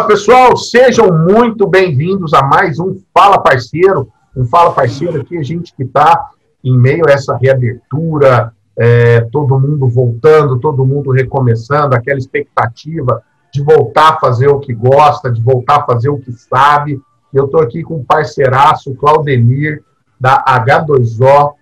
Fala pessoal, sejam muito bem-vindos a mais um Fala Parceiro. Um Fala Parceiro aqui, a gente que está em meio a essa reabertura, é, todo mundo voltando, todo mundo recomeçando, aquela expectativa de voltar a fazer o que gosta, de voltar a fazer o que sabe. Eu estou aqui com um parceiraço, Claudemir, da H2O.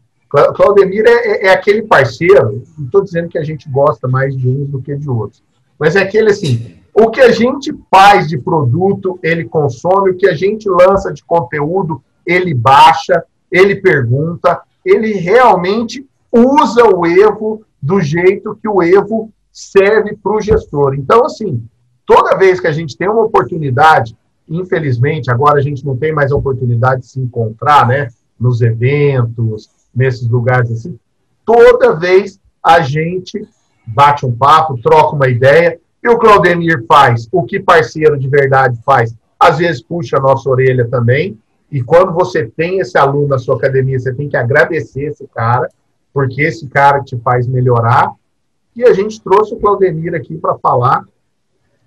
Claudemir é, é, é aquele parceiro, não estou dizendo que a gente gosta mais de uns do que de outros, mas é aquele assim, o que a gente faz de produto, ele consome, o que a gente lança de conteúdo, ele baixa, ele pergunta, ele realmente usa o Evo do jeito que o Evo serve para o gestor. Então, assim, toda vez que a gente tem uma oportunidade, infelizmente, agora a gente não tem mais a oportunidade de se encontrar, né, nos eventos, nesses lugares assim, toda vez a gente bate um papo, troca uma ideia, e o Claudemir faz o que parceiro de verdade faz. Às vezes puxa a nossa orelha também. E quando você tem esse aluno na sua academia, você tem que agradecer esse cara, porque esse cara te faz melhorar. E a gente trouxe o Claudemir aqui para falar,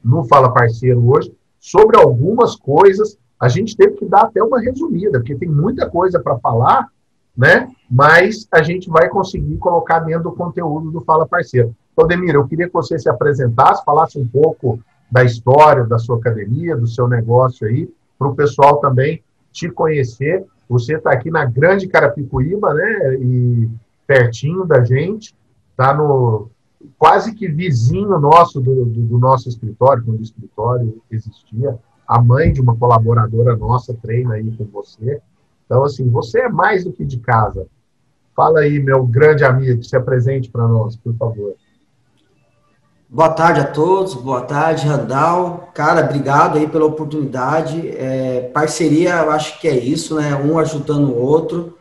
no Fala Parceiro hoje, sobre algumas coisas. A gente teve que dar até uma resumida, porque tem muita coisa para falar, né? Mas a gente vai conseguir colocar dentro do conteúdo do Fala Parceiro. Claudemir, eu queria que você se apresentasse, falasse um pouco da história da sua academia, do seu negócio aí, para o pessoal também te conhecer. Você está aqui na Grande Carapicuíba, né? E pertinho da gente, está no quase que vizinho nosso do, do, do, nosso escritório, quando o escritório existia. A mãe de uma colaboradora nossa treina aí com você. Então, assim, você é mais do que de casa. Fala aí, meu grande amigo, se apresente para nós, por favor. Boa tarde a todos, boa tarde, Randall. Cara, obrigado aí pela oportunidade. É, parceria, eu acho que é isso, né? Um ajudando o outro.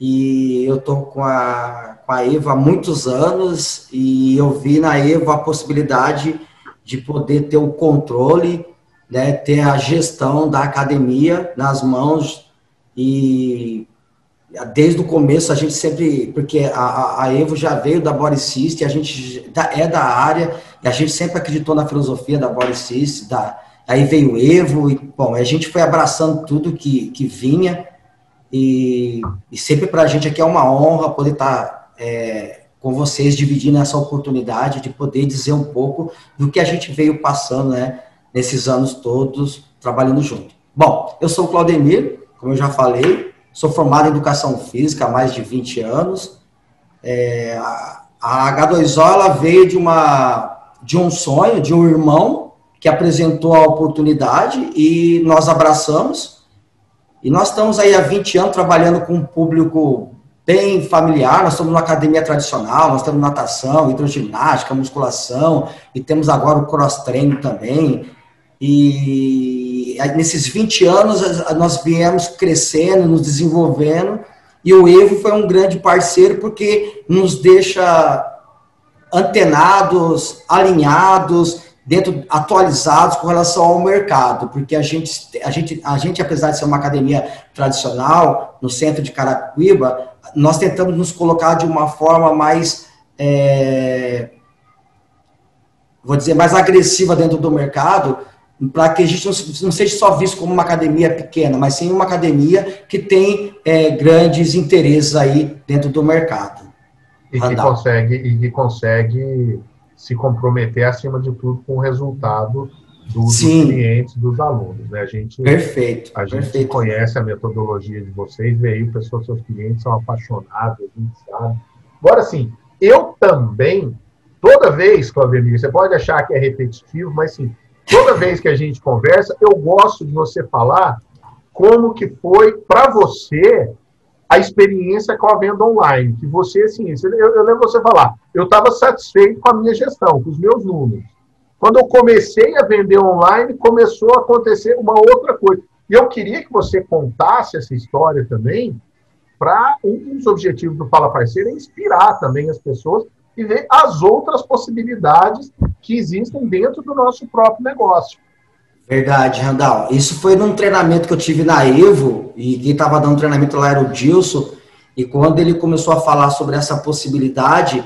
E eu tô com a, com a Eva há muitos anos e eu vi na Eva a possibilidade de poder ter o controle, né? Ter a gestão da academia nas mãos e desde o começo a gente sempre, porque a, a Evo já veio da System, a gente é da área, e a gente sempre acreditou na filosofia da System, da, aí veio o Evo, e bom, a gente foi abraçando tudo que, que vinha, e, e sempre para a gente aqui é uma honra poder estar tá, é, com vocês, dividindo essa oportunidade de poder dizer um pouco do que a gente veio passando, né, nesses anos todos, trabalhando junto. Bom, eu sou o Claudemir, como eu já falei, Sou formado em Educação Física há mais de 20 anos. É, a H2O ela veio de, uma, de um sonho, de um irmão que apresentou a oportunidade e nós abraçamos. E nós estamos aí há 20 anos trabalhando com um público bem familiar. Nós estamos numa academia tradicional, nós temos natação, hidroginástica, musculação, e temos agora o cross-training também. E nesses 20 anos nós viemos crescendo, nos desenvolvendo, e o Evo foi um grande parceiro porque nos deixa antenados, alinhados, dentro atualizados com relação ao mercado, porque a gente, a gente, a gente apesar de ser uma academia tradicional no centro de Carapicuíba, nós tentamos nos colocar de uma forma mais é, vou dizer mais agressiva dentro do mercado, para que a gente não, seja só visto como uma academia pequena, mas sim uma academia que tem é, grandes interesses aí dentro do mercado. E que, consegue, e que consegue se comprometer, acima de tudo, com o resultado do, dos clientes, dos alunos. Né? A gente, perfeito. A gente perfeito. conhece a metodologia de vocês, vê aí, pessoas, seus clientes são apaixonados, a gente sabe. Agora, sim, eu também, toda vez, Claudemir, você pode achar que é repetitivo, mas sim, toda vez que a gente conversa, eu gosto de você falar como que foi para você a experiência com a venda online. Que você, assim, eu, eu lembro você falar, eu estava satisfeito com a minha gestão, com os meus números. Quando eu comecei a vender online, começou a acontecer uma outra coisa. E eu queria que você contasse essa história também, para um dos objetivos do Fala Parceiro é inspirar também as pessoas e ver as outras possibilidades que existem dentro do nosso próprio negócio. Verdade, Randall. Isso foi num treinamento que eu tive na Evo, e quem estava dando treinamento lá era o Dilson, e quando ele começou a falar sobre essa possibilidade,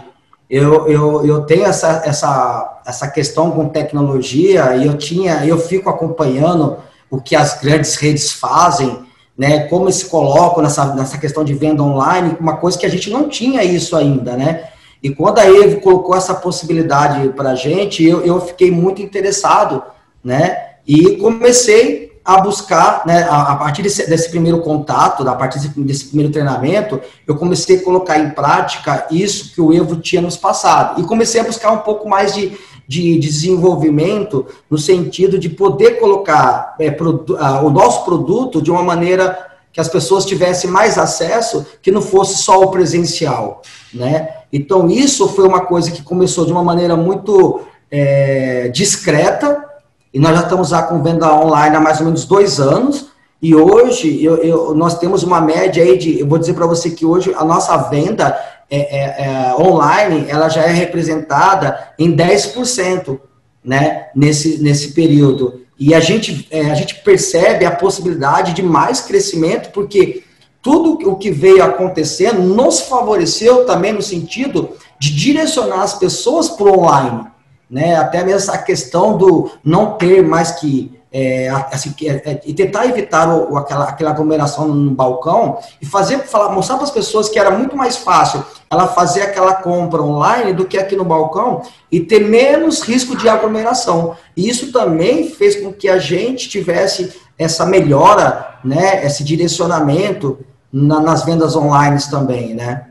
eu, eu, eu tenho essa, essa, essa questão com tecnologia e eu tinha, eu fico acompanhando o que as grandes redes fazem, né? Como se colocam nessa, nessa questão de venda online, uma coisa que a gente não tinha isso ainda, né? E quando a Evo colocou essa possibilidade para a gente, eu, eu fiquei muito interessado, né? E comecei a buscar, né, a, a partir desse, desse, primeiro contato, a partir desse, desse, primeiro treinamento, eu comecei a colocar em prática isso que o Evo tinha nos passado. E comecei a buscar um pouco mais de, de, desenvolvimento no sentido de poder colocar é, o nosso produto de uma maneira que as pessoas tivessem mais acesso, que não fosse só o presencial, né? Então, isso foi uma coisa que começou de uma maneira muito é, discreta, e nós já estamos lá com venda online há mais ou menos dois anos. E hoje eu, eu, nós temos uma média aí de, eu vou dizer para você que hoje a nossa venda é, é, é, online ela já é representada em 10%, né, nesse, nesse período. E a gente, é, a gente percebe a possibilidade de mais crescimento, porque tudo o que veio acontecendo nos favoreceu também no sentido de direcionar as pessoas para o online né? Até mesmo a questão do não ter mais que é, assim, é, é, e tentar evitar o, aquela, aquela aglomeração no balcão e fazer, falar, mostrar para as pessoas que era muito mais fácil ela fazer aquela compra online do que aqui no balcão e ter menos risco de aglomeração. E isso também fez com que a gente tivesse essa melhora, né, esse direcionamento na, nas vendas online também, né?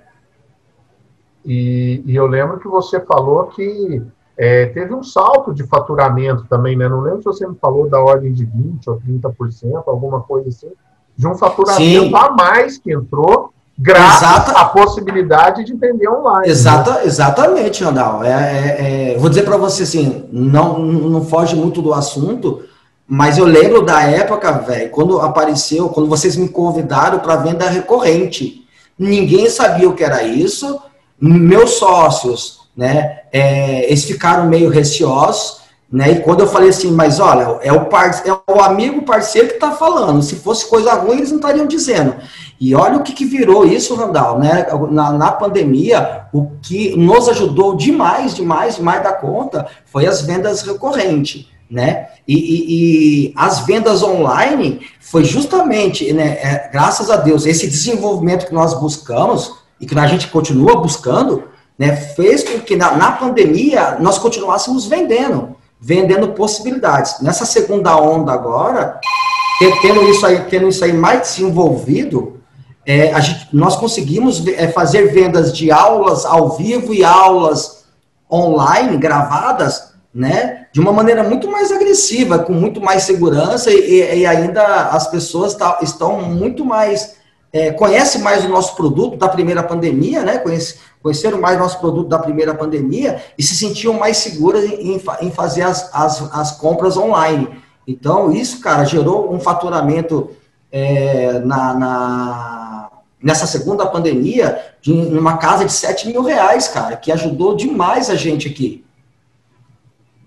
E, e eu lembro que você falou que é, teve um salto de faturamento também, né? Não lembro se você me falou da ordem de 20% ou 30%, alguma coisa assim, de um faturamento Sim. a mais que entrou, graças Exata... à possibilidade de vender online. Exata, né? Exatamente, Randall. É, é, é, vou dizer para você assim, não, não foge muito do assunto, mas eu lembro da época, velho, quando apareceu, quando vocês me convidaram para venda recorrente. Ninguém sabia o que era isso. Meus sócios né? É, eles ficaram meio receosos, né? E quando eu falei assim, mas olha, é o, par, é o amigo parceiro que está falando. Se fosse coisa ruim, eles não estariam dizendo. E olha o que, que virou isso, Randall, né? Na, na, pandemia, o que nos ajudou demais, demais, demais da conta, foi as vendas recorrentes, né? E, e, e as vendas online foi justamente, né? É, graças a Deus, esse desenvolvimento que nós buscamos e que a gente continua buscando, né, fez com que na, na pandemia nós continuássemos vendendo, vendendo possibilidades. Nessa segunda onda agora, tendo isso aí, tendo isso aí mais desenvolvido, é, a gente, nós conseguimos é, fazer vendas de aulas ao vivo e aulas online gravadas, né, de uma maneira muito mais agressiva, com muito mais segurança e, e ainda as pessoas tá, estão muito mais é, conhece mais o nosso produto da primeira pandemia, né? Conhece, conheceram mais nosso produto da primeira pandemia e se sentiam mais seguras em, em fazer as, as, as, compras online. Então, isso, cara, gerou um faturamento é, na, na, nessa segunda pandemia de uma casa de 7 mil reais, cara, que ajudou demais a gente aqui.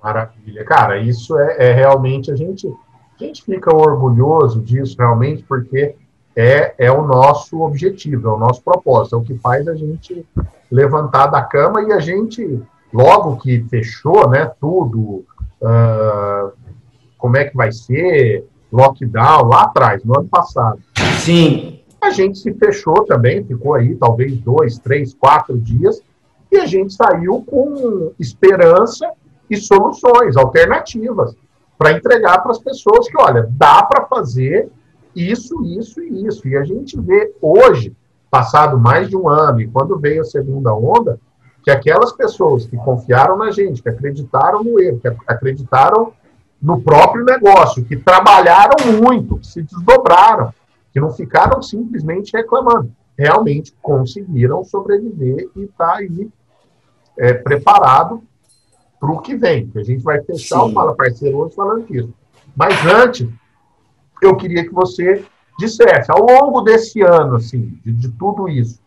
Maravilha. Cara, isso é, é realmente, a gente, a gente fica orgulhoso disso realmente, porque é, é o nosso objetivo, é o nosso propósito, é o que faz a gente levantar da cama e a gente, logo que fechou, né, tudo, uh, como é que vai ser, lockdown, lá atrás, no ano passado. Sim. A gente se fechou também, ficou aí talvez dois, três, quatro dias, e a gente saiu com esperança e soluções, alternativas, para entregar para as pessoas que, olha, dá para fazer isso, isso e isso. E a gente vê hoje, passado mais de um ano, e quando veio a segunda onda, que aquelas pessoas que confiaram na gente, que acreditaram no erro, que acreditaram no próprio negócio, que trabalharam muito, que se desdobraram, que não ficaram simplesmente reclamando, realmente conseguiram sobreviver e está aí é, preparado para o que vem. Que a gente vai fechar Sim. o Fala Parceiro hoje falando disso. Mas antes, eu queria que você dissesse, ao longo desse ano, assim, de, de tudo isso,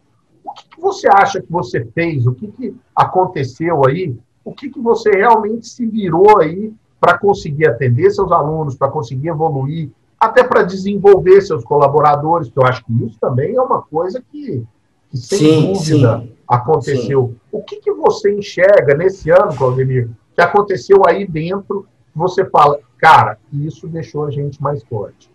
o que, que, você acha que você fez? O que, que aconteceu aí? O que, que você realmente se virou aí para conseguir atender seus alunos, para conseguir evoluir, até para desenvolver seus colaboradores, que eu acho que isso também é uma coisa que, que sem sim, dúvida, sim. aconteceu. Sim. O que, que você enxerga nesse ano, Claudemir, que aconteceu aí dentro, você fala, cara, isso deixou a gente mais forte?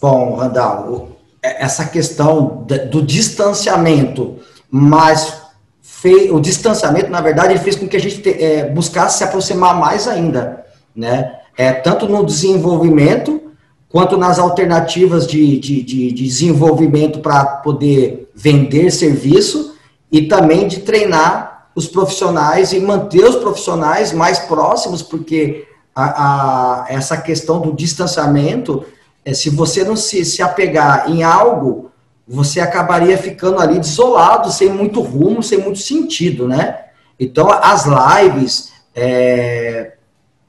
Bom, Randall, essa questão do distanciamento, mas o distanciamento, na verdade, ele fez com que a gente é, buscasse se aproximar mais ainda, né? É, tanto no desenvolvimento, quanto nas alternativas de, de, de, de desenvolvimento para poder vender serviço e também de treinar os profissionais e manter os profissionais mais próximos, porque a, a, essa questão do distanciamento, é, se você não se, se apegar em algo, você acabaria ficando ali desolado, sem muito rumo, sem muito sentido, né? Então, as lives é,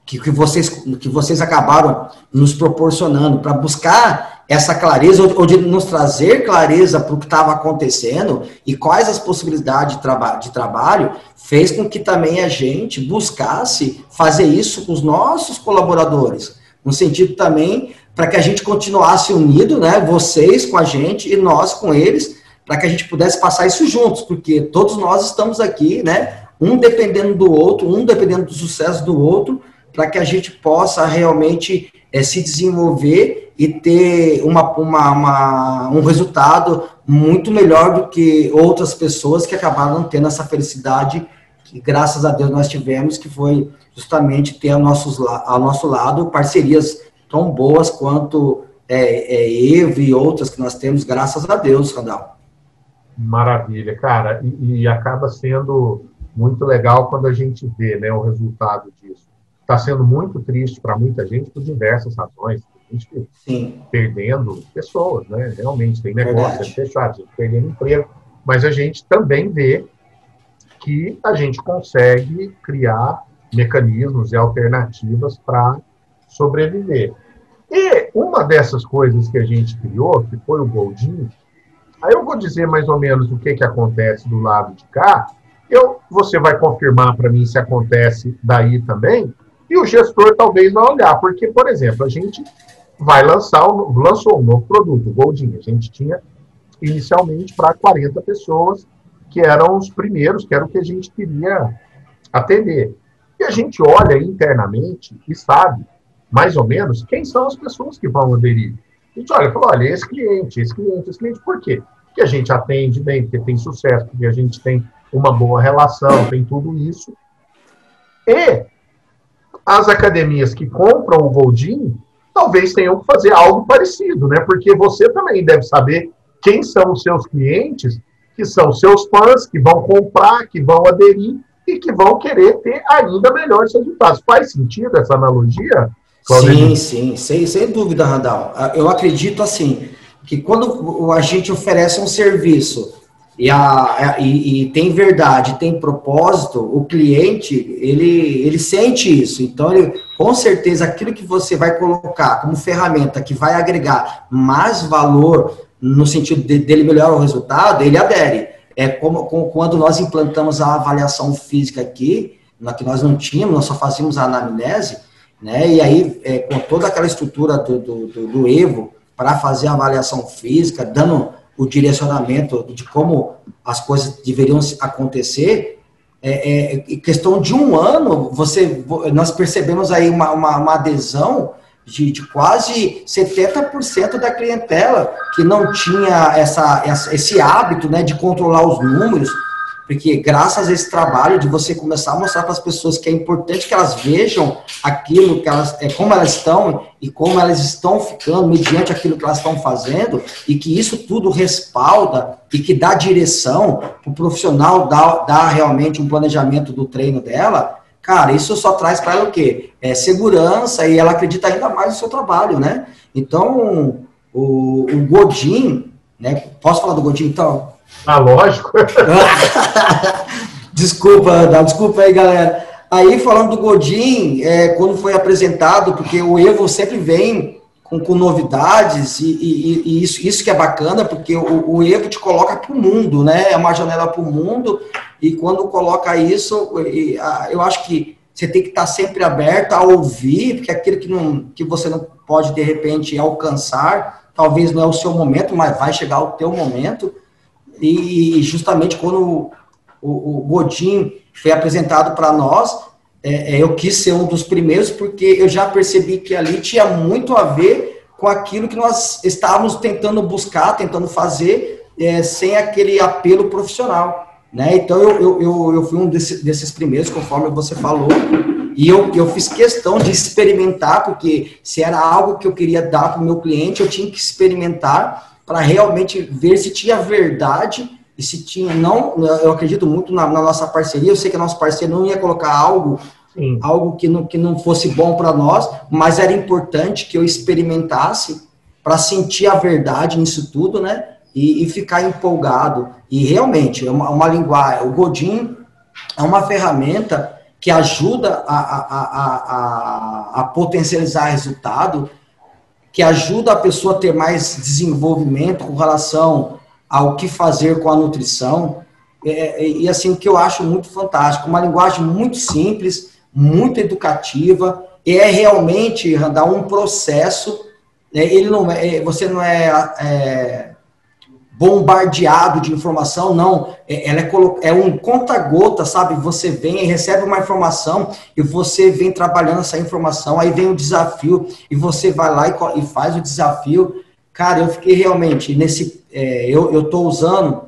que, que, vocês, que vocês acabaram nos proporcionando para buscar essa clareza, ou, de nos trazer clareza para o que estava acontecendo e quais as possibilidades de, traba de trabalho, fez com que também a gente buscasse fazer isso com os nossos colaboradores, no sentido também para que a gente continuasse unido, né? Vocês com a gente e nós com eles, para que a gente pudesse passar isso juntos, porque todos nós estamos aqui, né? Um dependendo do outro, um dependendo do sucesso do outro, para que a gente possa realmente é, se desenvolver e ter uma, uma, uma, um resultado muito melhor do que outras pessoas que acabaram tendo essa felicidade que, graças a Deus, nós tivemos, que foi justamente ter ao, nossos, ao nosso lado parcerias tão boas quanto é, é, Evo e outras que nós temos, graças a Deus, Randall. Maravilha, cara, e, e acaba sendo muito legal quando a gente vê né, o resultado disso. Está sendo muito triste para muita gente por diversas razões. A gente Sim. perdendo pessoas, né? Realmente, tem negócios fechados, perdendo emprego. Mas a gente também vê que a gente consegue criar mecanismos e alternativas para sobreviver. E uma dessas coisas que a gente criou, que foi o Goldinho, aí eu vou dizer mais ou menos o que, que acontece do lado de cá, eu, você vai confirmar para mim se acontece daí também, e o gestor talvez vai olhar, porque, por exemplo, a gente vai lançar, lançou um novo produto, o Goldinho, a gente tinha inicialmente para 40 pessoas, que eram os primeiros, que era o que a gente queria atender. E a gente olha internamente e sabe mais ou menos, quem são as pessoas que vão aderir. A gente olha e fala, olha, esse cliente, esse cliente, esse cliente, por quê? Porque a gente atende bem, porque tem sucesso, porque a gente tem uma boa relação, tem tudo isso. E as academias que compram o Goldin talvez tenham que fazer algo parecido, né? Porque você também deve saber quem são os seus clientes, que são seus fãs, que vão comprar, que vão aderir e que vão querer ter ainda melhores resultados. Faz sentido essa analogia? Sim, sim, sem, sem dúvida, Randall. Ah, eu acredito assim, que quando a gente oferece um serviço e, a, e, e, tem verdade, tem propósito, o cliente, ele, ele sente isso. Então, ele, com certeza, aquilo que você vai colocar como ferramenta que vai agregar mais valor no sentido de, dele melhorar o resultado, ele adere. É como, como quando nós implantamos a avaliação física aqui, na que nós não tínhamos, nós só fazíamos a anamnese, né? E aí, é, com toda aquela estrutura do, do, do, do Evo para fazer a avaliação física, dando o direcionamento de como as coisas deveriam acontecer, é, é, questão de um ano, você, nós percebemos aí uma, uma, uma adesão de, de, quase 70% da clientela que não tinha essa, essa, esse hábito né, de controlar os números, porque graças a esse trabalho de você começar a mostrar para as pessoas que é importante que elas vejam aquilo que elas, é, como elas estão e como elas estão ficando mediante aquilo que elas estão fazendo e que isso tudo respalda e que dá direção para o profissional dar, dar realmente um planejamento do treino dela, cara, isso só traz para ela o quê? É segurança e ela acredita ainda mais no seu trabalho, né? Então, o, o Godin, né? Posso falar do Godin então? Ah, lógico. desculpa, dá desculpa aí, galera. Aí, falando do Godin, é, quando foi apresentado, porque o Evo sempre vem com, com novidades, e, e, e, isso, isso que é bacana, porque o, o Evo te coloca para o mundo, né? É uma janela para o mundo, e quando coloca isso, eu acho que você tem que estar sempre aberto a ouvir, porque aquilo que, não, que você não pode, de repente, alcançar, talvez não é o seu momento, mas vai chegar o teu momento e justamente quando o, o foi apresentado para nós, é, é, eu quis ser um dos primeiros, porque eu já percebi que ali tinha muito a ver com aquilo que nós estávamos tentando buscar, tentando fazer, é, sem aquele apelo profissional. Né? Então, eu, eu, eu, eu fui um desse, desses primeiros, conforme você falou, e eu, eu fiz questão de experimentar, porque se era algo que eu queria dar para o meu cliente, eu tinha que experimentar para realmente ver se tinha verdade e se tinha, não, eu acredito muito na, na, nossa parceria, eu sei que a nossa parceria não ia colocar algo, Sim. algo que não, que não fosse bom para nós, mas era importante que eu experimentasse para sentir a verdade nisso tudo, né? E, e ficar empolgado. E realmente, é uma, uma linguagem, o Godin é uma ferramenta que ajuda a, a, a, a, potencializar resultado, que ajuda a pessoa a ter mais desenvolvimento com relação ao que fazer com a nutrição. É, é, e assim, que eu acho muito fantástico, uma linguagem muito simples, muito educativa, é realmente, Randall, um processo, né, ele não é, você não é, é bombardeado de informação, não, é, ela é, é um conta-gota, sabe? Você vem e recebe uma informação e você vem trabalhando essa informação, aí vem o desafio e você vai lá e, e faz o desafio. Cara, eu fiquei realmente nesse. É, eu estou usando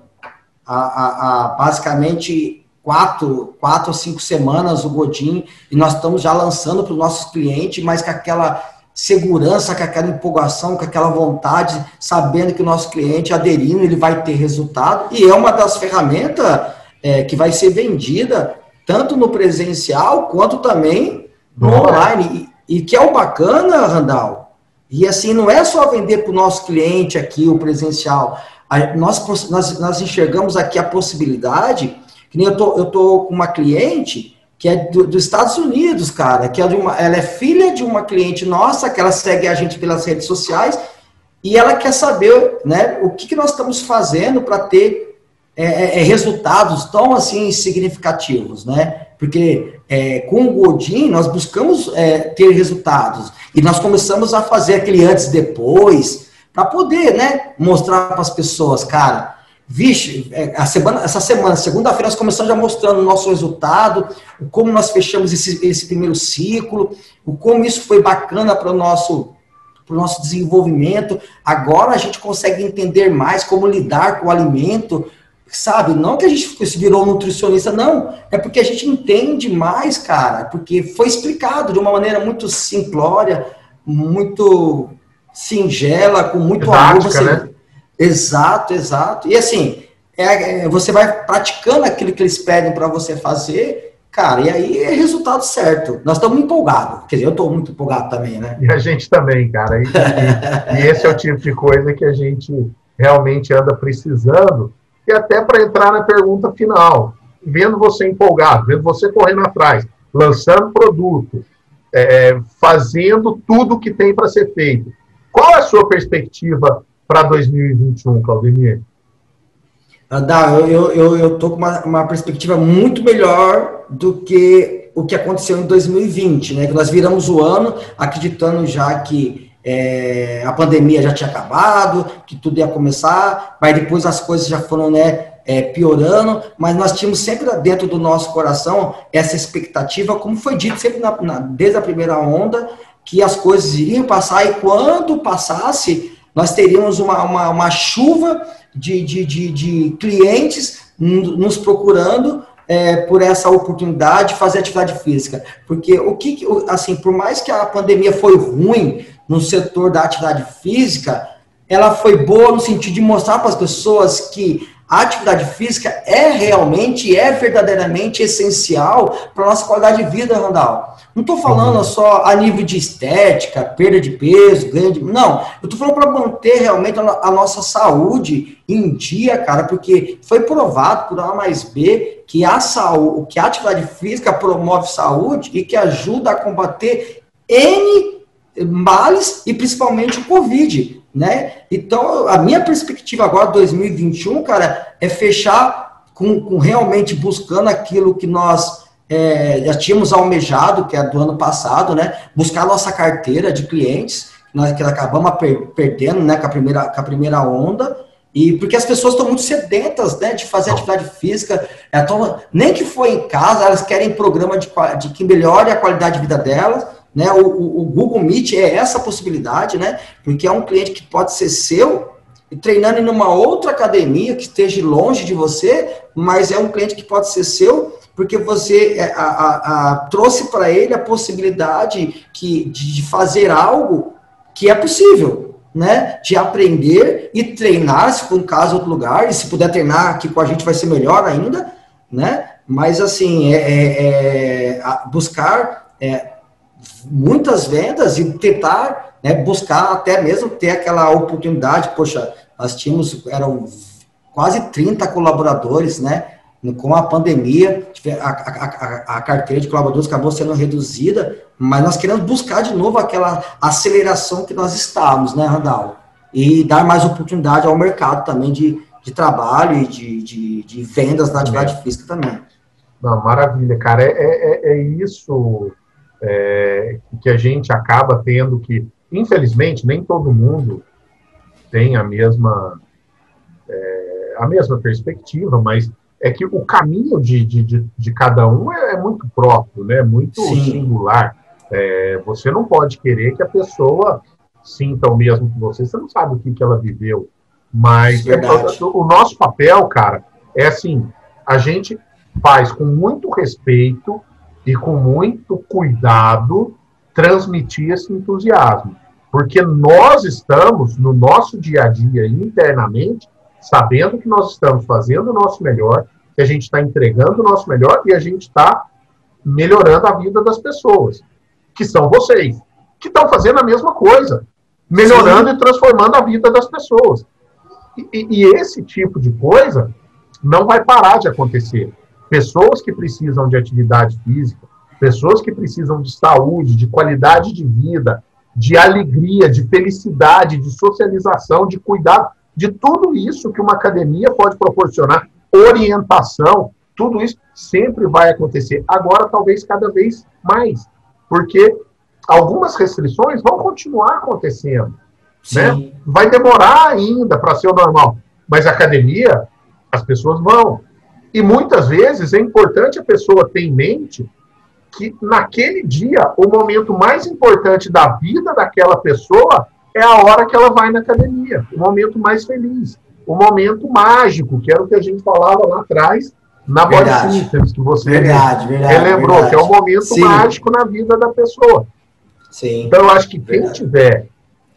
a, a, a, basicamente quatro, quatro ou cinco semanas o Godin e nós estamos já lançando para os nossos clientes, mas com aquela segurança, com aquela empolgação, com aquela vontade, sabendo que o nosso cliente aderindo, ele vai ter resultado. E é uma das ferramentas é, que vai ser vendida tanto no presencial quanto também no online. E, e que é o bacana, Randall, e assim, não é só vender para o nosso cliente aqui o presencial. Nós, nós, nós enxergamos aqui a possibilidade, que nem eu tô, eu tô com uma cliente que é do, dos Estados Unidos, cara, que é de uma, ela é filha de uma cliente nossa, que ela segue a gente pelas redes sociais, e ela quer saber né, o que, que nós estamos fazendo para ter é, é, é, resultados tão assim significativos, né? Porque é, com o Godin nós buscamos é, ter resultados e nós começamos a fazer aquele antes depois para poder, né, mostrar para as pessoas, cara. Vixe, é, a semana, essa semana, segunda-feira, nós começamos já mostrando o nosso resultado, o como nós fechamos esse, esse primeiro ciclo, o como isso foi bacana para o nosso, pro nosso desenvolvimento. Agora a gente consegue entender mais como lidar com o alimento, sabe? Não que a gente se virou nutricionista, não. É porque a gente entende mais, cara, porque foi explicado de uma maneira muito simplória, muito singela, com muito Didática, amor. Você... Né? Exato, exato. E assim, é, é, você vai praticando aquilo que eles pedem para você fazer, cara, e aí é resultado certo. Nós estamos empolgados. Quer dizer, eu estou muito empolgado também, né? E a gente também, cara. E, e, esse é o tipo de coisa que a gente realmente anda precisando e até para entrar na pergunta final, vendo você empolgado, vendo você correndo atrás, lançando produto, é, fazendo tudo o que tem para ser feito. Qual é a sua perspectiva para 2021, Claudemir? Dá, eu, eu, eu tô com uma, uma perspectiva muito melhor do que o que aconteceu em 2020, né? Que nós viramos o ano acreditando já que é, a pandemia já tinha acabado, que tudo ia começar, mas depois as coisas já foram né, é, piorando, mas nós tínhamos sempre dentro do nosso coração essa expectativa, como foi dito sempre na, na, desde a primeira onda, que as coisas iriam passar e quando passasse, nós teríamos uma, uma, uma chuva de, de, de, de clientes nos procurando é, por essa oportunidade de fazer atividade física. Porque o que, assim, por mais que a pandemia foi ruim no setor da atividade física, ela foi boa no sentido de mostrar para as pessoas que a atividade física é realmente, é verdadeiramente essencial para a nossa qualidade de vida, Randall. Não estou falando uhum. só a nível de estética, perda de peso, ganho de... Não, eu estou falando para manter realmente a nossa saúde em dia, cara, porque foi provado por A mais B que a, saúde, que a atividade física promove saúde e que ajuda a combater N males e principalmente o Covid né? Então, a minha perspectiva agora, 2021, cara, é fechar com, com realmente buscando aquilo que nós é, já tínhamos almejado, que é do ano passado, né? Buscar nossa carteira de clientes, que nós que acabamos per, perdendo, né, com a primeira, com a primeira onda, E porque as pessoas estão muito sedentas, né, de fazer atividade física, é, tão, nem que for em casa, elas querem programa de, de que melhore a qualidade de vida delas, né? O, o, o, Google Meet é essa possibilidade, né? Porque é um cliente que pode ser seu e treinando em uma outra academia que esteja longe de você, mas é um cliente que pode ser seu porque você é, a, a, a, trouxe para ele a possibilidade que, de, fazer algo que é possível, né? De aprender e treinar, se for um caso, outro lugar, e se puder treinar aqui com a gente vai ser melhor ainda, né? Mas, assim, é, é, é buscar é, muitas vendas e tentar né, buscar até mesmo ter aquela oportunidade. Poxa, nós tínhamos, eram quase 30 colaboradores, né? Com a pandemia, a, a, a, carteira de colaboradores acabou sendo reduzida, mas nós queremos buscar de novo aquela aceleração que nós estávamos, né, Randall? E dar mais oportunidade ao mercado também de, de trabalho e de, de, de vendas da atividade física também. Não, maravilha, cara. É, é, é isso é, que a gente acaba tendo que, infelizmente, nem todo mundo tem a mesma, é, a mesma perspectiva, mas é que o caminho de, de, de, cada um é, é, muito próprio, né? muito Sim. singular. É, você não pode querer que a pessoa sinta o mesmo que você, você não sabe o que, que ela viveu. Mas é, o nosso papel, cara, é assim, a gente faz com muito respeito e com muito cuidado transmitir esse entusiasmo. Porque nós estamos, no nosso dia a dia, internamente, sabendo que nós estamos fazendo o nosso melhor, que a gente está entregando o nosso melhor e a gente está melhorando a vida das pessoas, que são vocês, que estão fazendo a mesma coisa, melhorando Sim. e transformando a vida das pessoas. E, e, esse tipo de coisa não vai parar de acontecer. Pessoas que precisam de atividade física, pessoas que precisam de saúde, de qualidade de vida, de alegria, de felicidade, de socialização, de cuidado, de tudo isso que uma academia pode proporcionar, orientação, tudo isso sempre vai acontecer. Agora, talvez cada vez mais, porque algumas restrições vão continuar acontecendo. Né? Vai demorar ainda para ser o normal, mas a academia, as pessoas vão. E muitas vezes é importante a pessoa ter em mente que naquele dia, o momento mais importante da vida daquela pessoa é a hora que ela vai na academia, o momento mais feliz, o momento mágico, que era o que a gente falava lá atrás na Body Systems, que você verdade, verdade, relembrou, verdade. que é o momento Sim. mágico na vida da pessoa. Sim. Então, eu acho que quem tiver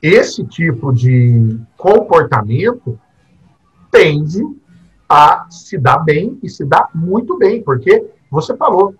esse tipo de comportamento tende a se dar bem e se dar muito bem, porque você falou,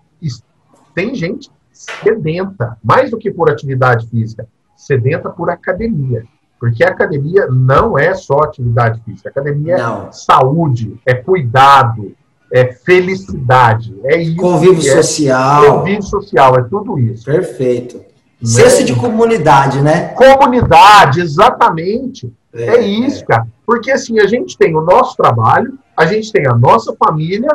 tem gente sedenta, mais do que por atividade física, sedenta por academia. Porque a academia não é só atividade física, academia não. é saúde, é cuidado, é felicidade, é isso. Convívio é, social. Convívio social, é tudo isso. Perfeito. Né? Senso de comunidade, né? Comunidade, exatamente. É, é isso, é. cara. Porque assim, a gente tem o nosso trabalho, a gente tem a nossa família,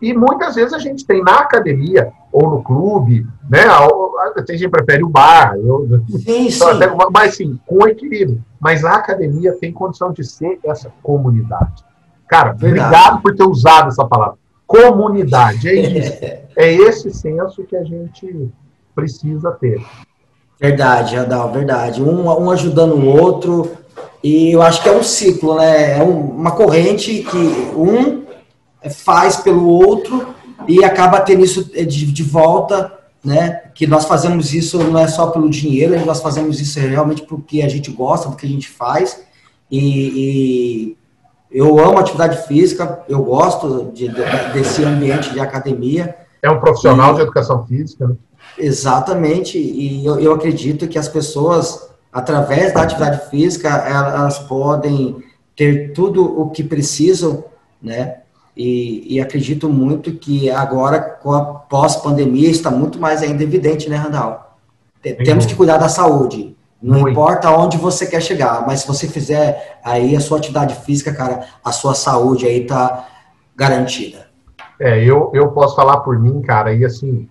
e muitas vezes a gente tem na academia ou no clube, né? Tem gente que prefere o bar, eu, sim, sim. Até, mas sim, com equilíbrio. Mas a academia tem condição de ser essa comunidade. Cara, Verdade. obrigado por ter usado essa palavra. Comunidade, é isso. é esse senso que a gente precisa ter. Verdade, Adal, verdade. Um, um ajudando o outro. E eu acho que é um ciclo, né? É um, uma corrente que um faz pelo outro e acaba tendo isso de, de volta, né? Que nós fazemos isso não é só pelo dinheiro, nós fazemos isso realmente porque a gente gosta do que a gente faz. E, e eu amo atividade física, eu gosto de, de, desse ambiente de academia. É um profissional e, de educação física, né? Exatamente, e eu, eu acredito que as pessoas, através da atividade física, elas podem ter tudo o que precisam, né? E, e, acredito muito que agora, com a pós-pandemia, está muito mais ainda evidente, né, Randall? Temos que cuidar da saúde. Não muito. importa onde você quer chegar, mas se você fizer aí a sua atividade física, cara, a sua saúde aí tá garantida. É, eu, eu posso falar por mim, cara, e assim,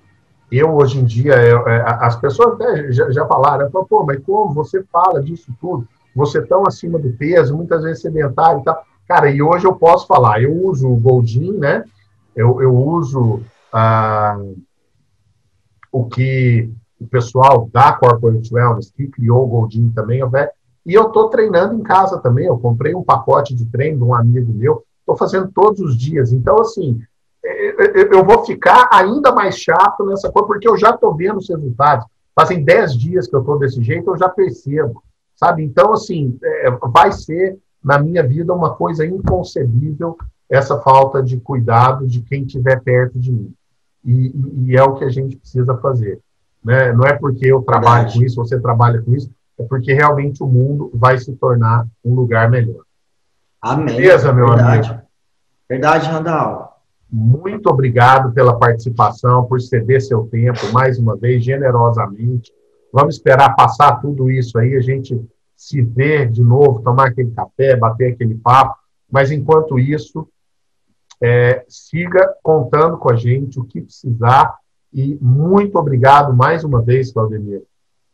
eu hoje em dia, eu, é, as pessoas já, já falaram, pô, mas como você fala disso tudo? você tão acima do peso, muitas vezes sedentário e tal. Cara, e hoje eu posso falar, eu uso o Goldin, né? Eu, eu uso ah, o que o pessoal da Corporate Wellness, que criou o Goldin também, e eu estou treinando em casa também. Eu comprei um pacote de treino de um amigo meu, estou fazendo todos os dias. Então, assim, é, é, eu vou ficar ainda mais chato nessa coisa, porque eu já estou vendo os resultados. Fazem 10 dias que eu estou desse jeito, eu já percebo, sabe? Então, assim, é, vai ser, na minha vida, uma coisa inconcebível essa falta de cuidado de quem estiver perto de mim. E, e, é o que a gente precisa fazer. Né? Não é porque eu trabalho Verdade. com isso, você trabalha com isso, é porque realmente o mundo vai se tornar um lugar melhor. Amém. Beleza, meu Verdade. amigo? Verdade, Randall. Muito obrigado pela participação, por ceder seu tempo mais uma vez, generosamente. Vamos esperar passar tudo isso aí, a gente se ver de novo, tomar aquele café, bater aquele papo. Mas enquanto isso, é, siga contando com a gente o que precisar. E muito obrigado mais uma vez, Claudemir,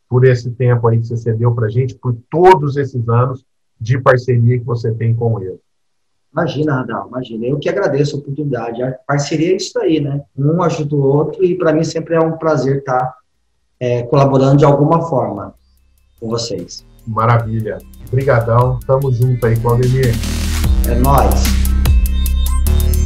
por esse tempo aí que você cedeu para a gente, por todos esses anos de parceria que você tem com ele. Imagina, Radal, imagina. Eu que agradeço a oportunidade. A parceria é isso aí, né? Um ajuda o outro e para mim sempre é um prazer estar é, colaborando de alguma forma com vocês. Maravilha. Obrigadão. Tamo junto aí, Claudemir. É nóis.